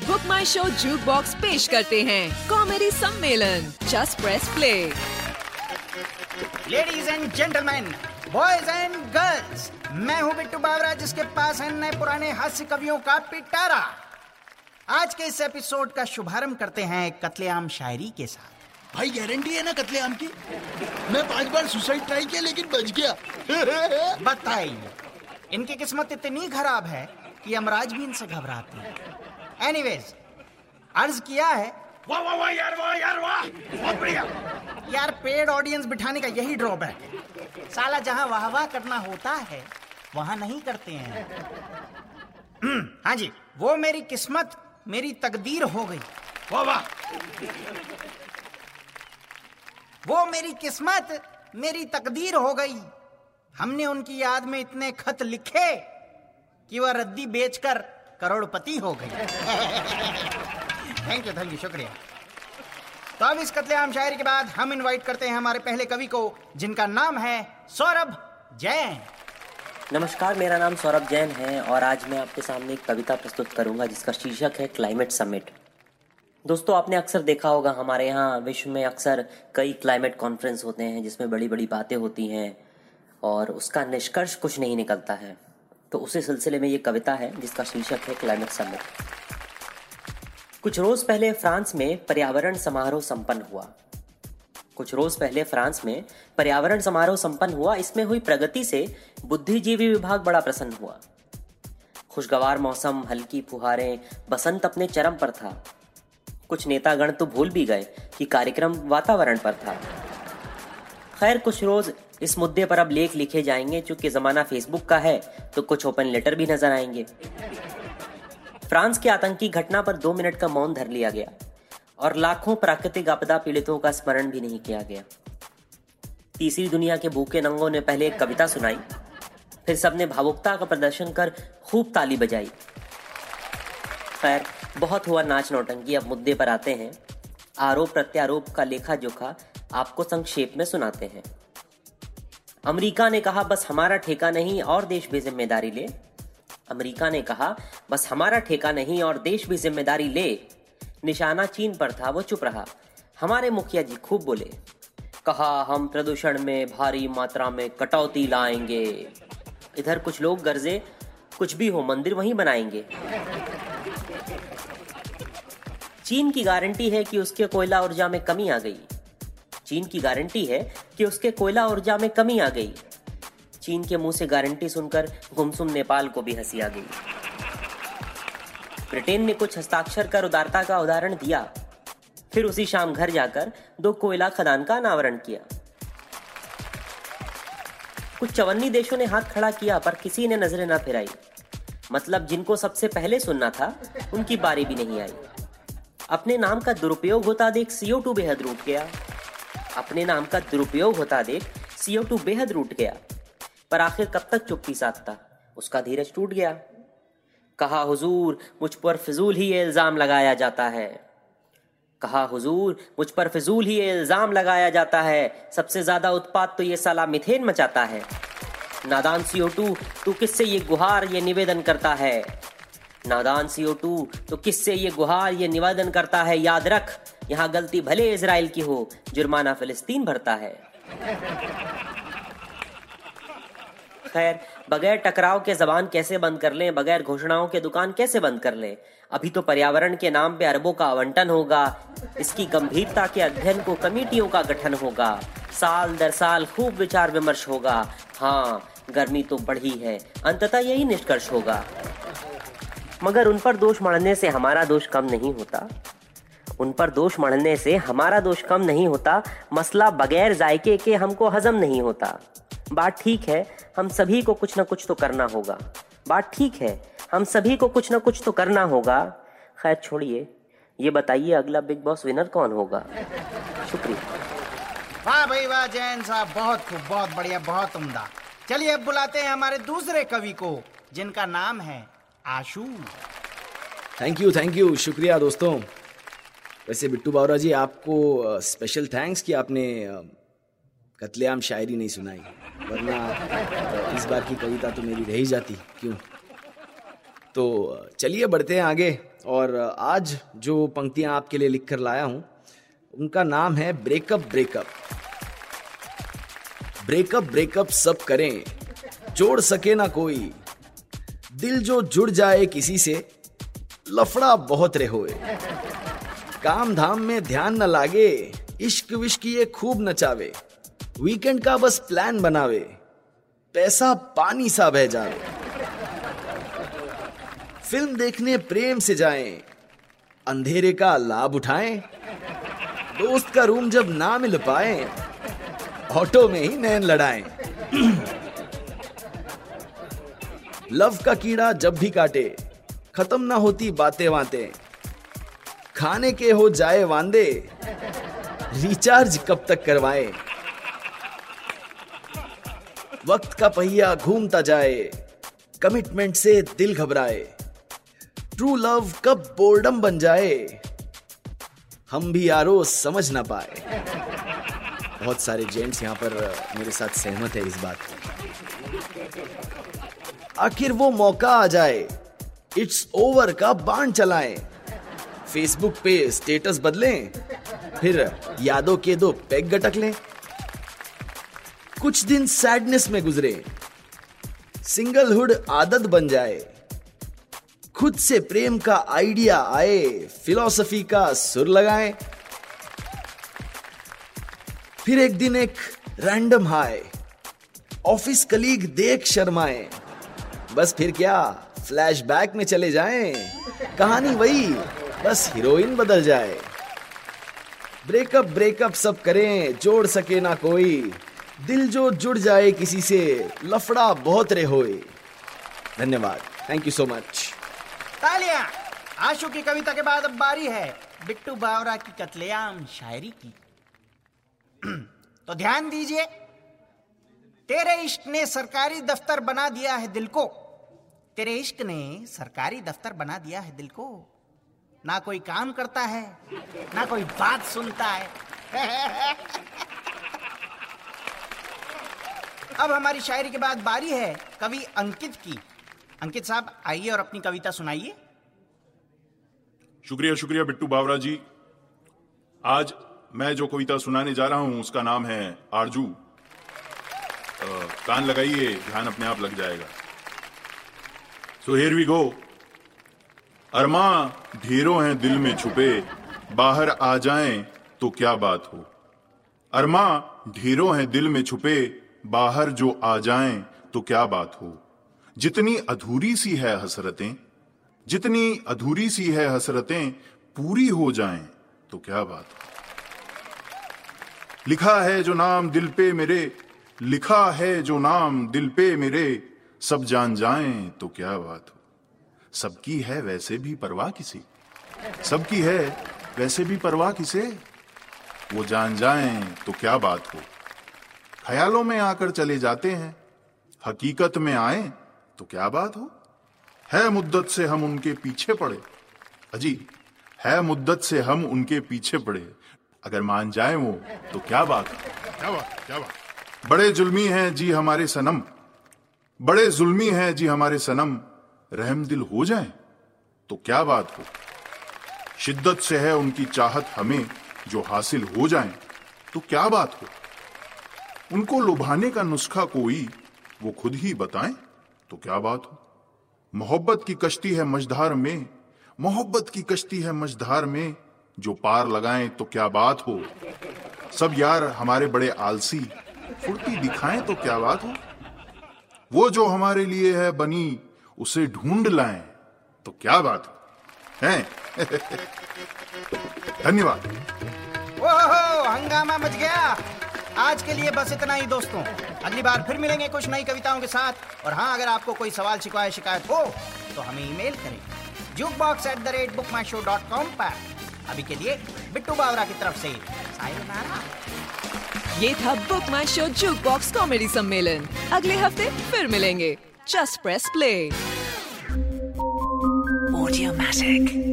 Book my show juke box पेश करते हैं। कॉमेडी सम्मेलन। Just press play ladies and gentleman boys and girls मैं हूँ बिट्टू बावरा जिसके पास है नए पुराने हास्य कवियों का पिटारा। आज के इस एपिसोड का शुभारंभ करते हैं कत्लेआम शायरी के साथ। भाई गारंटी है ना कत्लेआम की? मैं पाँच बार सुसाइड ट्राई किया लेकिन बच गया। बताइए इनकी किस्मत इतनी खराब है कि यमराज भी इनसे घबराते हैं। एनीवेज अर्ज़ किया है। वाह वाह वाह यार वाह यार वाह बहुत बढ़िया। यार पेड ऑडियंस बिठाने का यही ड्रॉबैक है। साला जहाँ वाह वाह करना होता है वहाँ नहीं करते हैं। हम्म, हाँ जी वो मेरी किस्मत मेरी तकदीर हो गई। वाह वाह। वो मेरी किस्मत मेरी तकदीर हो गई। हमने उनकी याद में इतने खत लिखे कि वह रद्दी बेचकर करोड़पति हो गई। थैंक यू थैंक यू शुक्रिया। तो अब इस कत्लेआम शायरी के बाद हम इनवाइट करते हैं हमारे पहले कवि को, जिनका नाम है सौरभ जैन। नमस्कार, मेरा नाम सौरभ जैन है और आज मैं आपके सामने एक कविता प्रस्तुत करूँगा, जिसका शीर्षक है क्लाइमेट समिट दोस्तों, आपने अक्सर देखा होगा, हमारे यहाँ विश्व में अक्सर कई क्लाइमेट कॉन्फ्रेंस होते हैं, जिसमें बड़ी बड़ी बातें होती हैं और उसका निष्कर्ष कुछ नहीं निकलता है। तो उसी सिलसिले में ये कविता है, जिसका शीर्षक है क्लाइमेट समिट कुछ रोज पहले फ्रांस में पर्यावरण समारोह संपन्न हुआ। कुछ रोज पहले फ्रांस में पर्यावरण समारोह संपन्न हुआ, इसमें हुई प्रगति से बुद्धिजीवी विभाग बड़ा प्रसन्न हुआ। खुशगवार मौसम, हल्की फुहारें, बसंत अपने चरम पर था। कुछ नेतागण तो भूल भी गए कि कार्यक्रम वातावरण पर था। खैर, कुछ रोज इस मुद्दे पर अब लेख लिखे जाएँगे, चूँकि जमाना फेसबुक का है तो कुछ ओपन लेटर भी नज़र आएँगे। फ्रांस की आतंकी घटना पर दो मिनट का मौन धर लिया गया, और लाखों प्राकृतिक आपदा पीड़ितों का स्मरण भी नहीं किया गया। तीसरी दुनिया के भूखे नंगों ने पहले एक कविता सुनाई, फिर सबने भावुकता का प्रदर्शन कर खूब ताली बजाई। खैर, बहुत हुआ नाच नौटंकी, अब मुद्दे पर आते हैं। आरोप प्रत्यारोप का लेखा जोखा आपको संक्षेप में सुनाते हैं। अमेरिका ने कहा, बस हमारा ठेका नहीं और देश भी ज़िम्मेदारी ले। अमेरिका ने कहा, बस हमारा ठेका नहीं और देश भी ज़िम्मेदारी ले। निशाना चीन पर था, वो चुप रहा। हमारे मुखिया जी खूब बोले, कहा, हम प्रदूषण में भारी मात्रा में कटौती लाएँगे। इधर कुछ लोग गर्जे, कुछ भी हो, मंदिर वहीं बनाएँगे। चीन की गारंटी है कि उसके कोयला ऊर्जा में कमी आ गई। चीन की गारंटी है कि उसके कोयला ऊर्जा में कमी आ गई। चीन के मुँह से गारंटी सुनकर गुमसुम नेपाल को भी हँसी आ गई। ब्रिटेन ने कुछ हस्ताक्षर कर उदारता का उदाहरण दिया। फिर उसी शाम घर जाकर दो कोयला खदान का अनावरण किया। कुछ चवन्नी देशों ने हाथ खड़ा किया, पर किसी ने नज़रें ना फिराई। मतलब जिनको सबसे पहले सुनना था, उनकी बारी भी नहीं आई। अपने नाम का दुरुपयोग होता देख सीओ टू बेहद रूट गया। अपने नाम का दुरुपयोग होता देख सीओ टू बेहद रूट गया। पर आखिर कब तक चुप्पी साधता? उसका धीरज टूट गया। कहा, हुजूर, मुझ पर फिजूल ही इल्ज़ाम लगाया जाता है। कहा, हुजूर, मुझ पर फिजूल ही इल्ज़ाम लगाया जाता है। सबसे ज़्यादा उत्पाद तो ये साला मिथेन मचाता है। नादान सीओ टू तू किससे ये गुहार, ये निवेदन करता है? नादान सीओ टू तो किससे ये गुहार, ये निवेदन करता है? याद रख यहाँ गलती भले इसराइल की हो, जुर्माना फिलिस्तीन भरता है। खैर, बगैर टकराव के जबान कैसे बंद कर लें, बगैर घोषणाओं के दुकान कैसे बंद कर लें? अभी तो पर्यावरण के नाम पे अरबों का आवंटन होगा, इसकी गंभीरता के अध्ययन को कमेटियों का गठन होगा, साल दर साल खूब विचार विमर्श होगा। हाँ गर्मी तो बढ़ी है, अंततः यही निष्कर्ष होगा। मगर उन पर दोष मढ़ने से हमारा दोष कम नहीं होता। उन पर दोष मढ़ने से हमारा दोष कम नहीं होता मसला बगैर जायके के हमको हजम नहीं होता। बात ठीक है हम सभी को कुछ ना कुछ तो करना होगा। बात ठीक है हम सभी को कुछ ना कुछ तो करना होगा। खैर छोड़िए। ये बताइए अगला बिग बॉस विनर कौन होगा? शुक्रिया। वाह भाई वाह जैन साहब बहुत खूब बहुत बढ़िया बहुत उम्दा। चलिए अब बुलाते हैं हमारे दूसरे कवि को जिनका नाम है Ashu. Thank you thank you शुक्रिया दोस्तों। वैसे बिट्टू बावरा जी, आपको स्पेशल थैंक्स कि आपने कतलेआम शायरी नहीं सुनाई। वरना इस बार की कविता तो मेरी रह ही जाती। क्यों? तो चलिए बढ़ते हैं आगे। और आज जो पंक्तियाँ आपके लिए लिख कर लाया हूँ, उनका नाम है ब्रेकअप ब्रेकअप। ब्रेकअप ब्रेकअप सब करें, जोड़ सके ना कोई। दिल जो जुड़ जाए किसी से, लफड़ा बहुत रे होए। काम धाम में ध्यान न लागे, इश्क विश्क ये खूब नचावे। वीकेंड का बस प्लान बनावे, पैसा पानी सा बह जावे। फ़िल्म देखने प्रेम से जाएँ, अंधेरे का लाभ उठाएँ, दोस्त का रूम जब ना मिल पाए, ऑटो में ही नैन लड़ाएँ। लव का कीड़ा जब भी काटे, खत्म ना होती बातें बातें खाने के हो जाए वांदे। रिचार्ज कब तक करवाए? वक्त का पहिया घूमता जाए, कमिटमेंट से दिल घबराए। ट्रू लव कब बोर्डम बन जाए, हम भी यारो समझ ना पाए। बहुत सारे जेंट्स यहाँ पर मेरे साथ सहमत है इस बात आखिर वो मौका आ जाए इट्स ओवर का बाण चलाएँ। फेसबुक पे स्टेटस बदलें, फिर यादों के दो पैग गटक लें। कुछ दिन सैडनेस में गुजरे सिंगलहुड आदत बन जाए। खुद से प्रेम का आइडिया आए फिलॉसफी का सुर लगाए। फिर एक दिन एक रैंडम हाय ऑफ़िस कलीग देख शर्माए। बस फिर क्या फ्लैशबैक में चले जाएँ। कहानी वही बस हीरोइन बदल जाए। ब्रेकअप ब्रेकअप सब करें, जोड़ सके ना कोई। दिल जो जुड़ जाए किसी से, लफड़ा बहुत रे होए। धन्यवाद। थैंक यू सो मच तालियाँ, आशु की कविता के बाद अब बारी है। बिट्टू बावरा की कतलेआम शायरी की। तो ध्यान दीजिए, तेरे इश्क ने सरकारी दफ्तर बना दिया है दिल को। तेरे इश्क ने सरकारी दफ्तर बना दिया है दिल को। ना कोई काम करता है, ना कोई बात सुनता है। अब हमारी शायरी के बाद बारी है कवि अंकित की। अंकित साहब, आइए और अपनी कविता सुनाइए। शुक्रिया शुक्रिया बिट्टू बावरा जी। आज मैं जो कविता सुनाने जा रहा हूँ, उसका नाम है आरज़ू। कान लगाइए, ध्यान अपने आप लग जाएगा। सो हेयर वी गो अरमा, ढेरों हैं दिल में छुपे, बाहर आ जाएँ तो क्या बात हो? अरमा, ढेरों हैं दिल में छुपे, बाहर जो आ जाएँ तो क्या बात हो? जितनी अधूरी सी है हसरतें, जितनी अधूरी सी है हसरतें, पूरी हो जाएँ तो क्या बात हो? लिखा है जो नाम दिल पे मेरे, लिखा है जो नाम दिल पे मेरे, सब जान जाएँ तो क्या बात हो? सबकी है वैसे भी परवाह किसी। सबकी है वैसे भी परवाह किसे? वो जान जाएँ तो क्या बात हो। ख्यालों में आकर चले जाते हैं हकीकत में आए तो क्या बात हो। है मुद्दत से हम उनके पीछे पड़े। अजी है मुद्दत से हम उनके पीछे पड़े। अगर मान जाए वो तो क्या बात। हो क्या बात क्या बात। बड़े जुल्मी हैं जी हमारे सनम। बड़े जुल्मी हैं जी हमारे सनम। रहम दिल हो जाए तो क्या बात हो? शिद्दत से है उनकी चाहत हमें जो हासिल हो जाए तो क्या बात हो? उनको लुभाने का नुस्खा कोई वो खुद ही बताएँ तो क्या बात हो? मोहब्बत की कश्ती है मझधार में, मोहब्बत की कश्ती है मझधार में, जो पार लगाएँ तो क्या बात हो? सब यार हमारे बड़े आलसी, फुर्ती दिखाएँ तो क्या बात हो? वो जो हमारे लिए है बनी उसे ढूंढ लाएँ। तो क्या बात है हैं? धन्यवाद। ओहो हंगामा मच गया। आज के लिए बस इतना ही दोस्तों। अगली बार फिर मिलेंगे कुछ नई कविताओं के साथ। और हाँ अगर आपको कोई सवाल शिकायत शिकायत हो तो हमें ईमेल करें। Juke box at the rate book my show dot com पर। अभी के लिए बिट्टू बावरा की तरफ़ से ये था book my show juke box comedy सम्मेलन। अगले हफ़्ते फिर मिलेंगे। जस्ट प्रेस प्ले Automatic.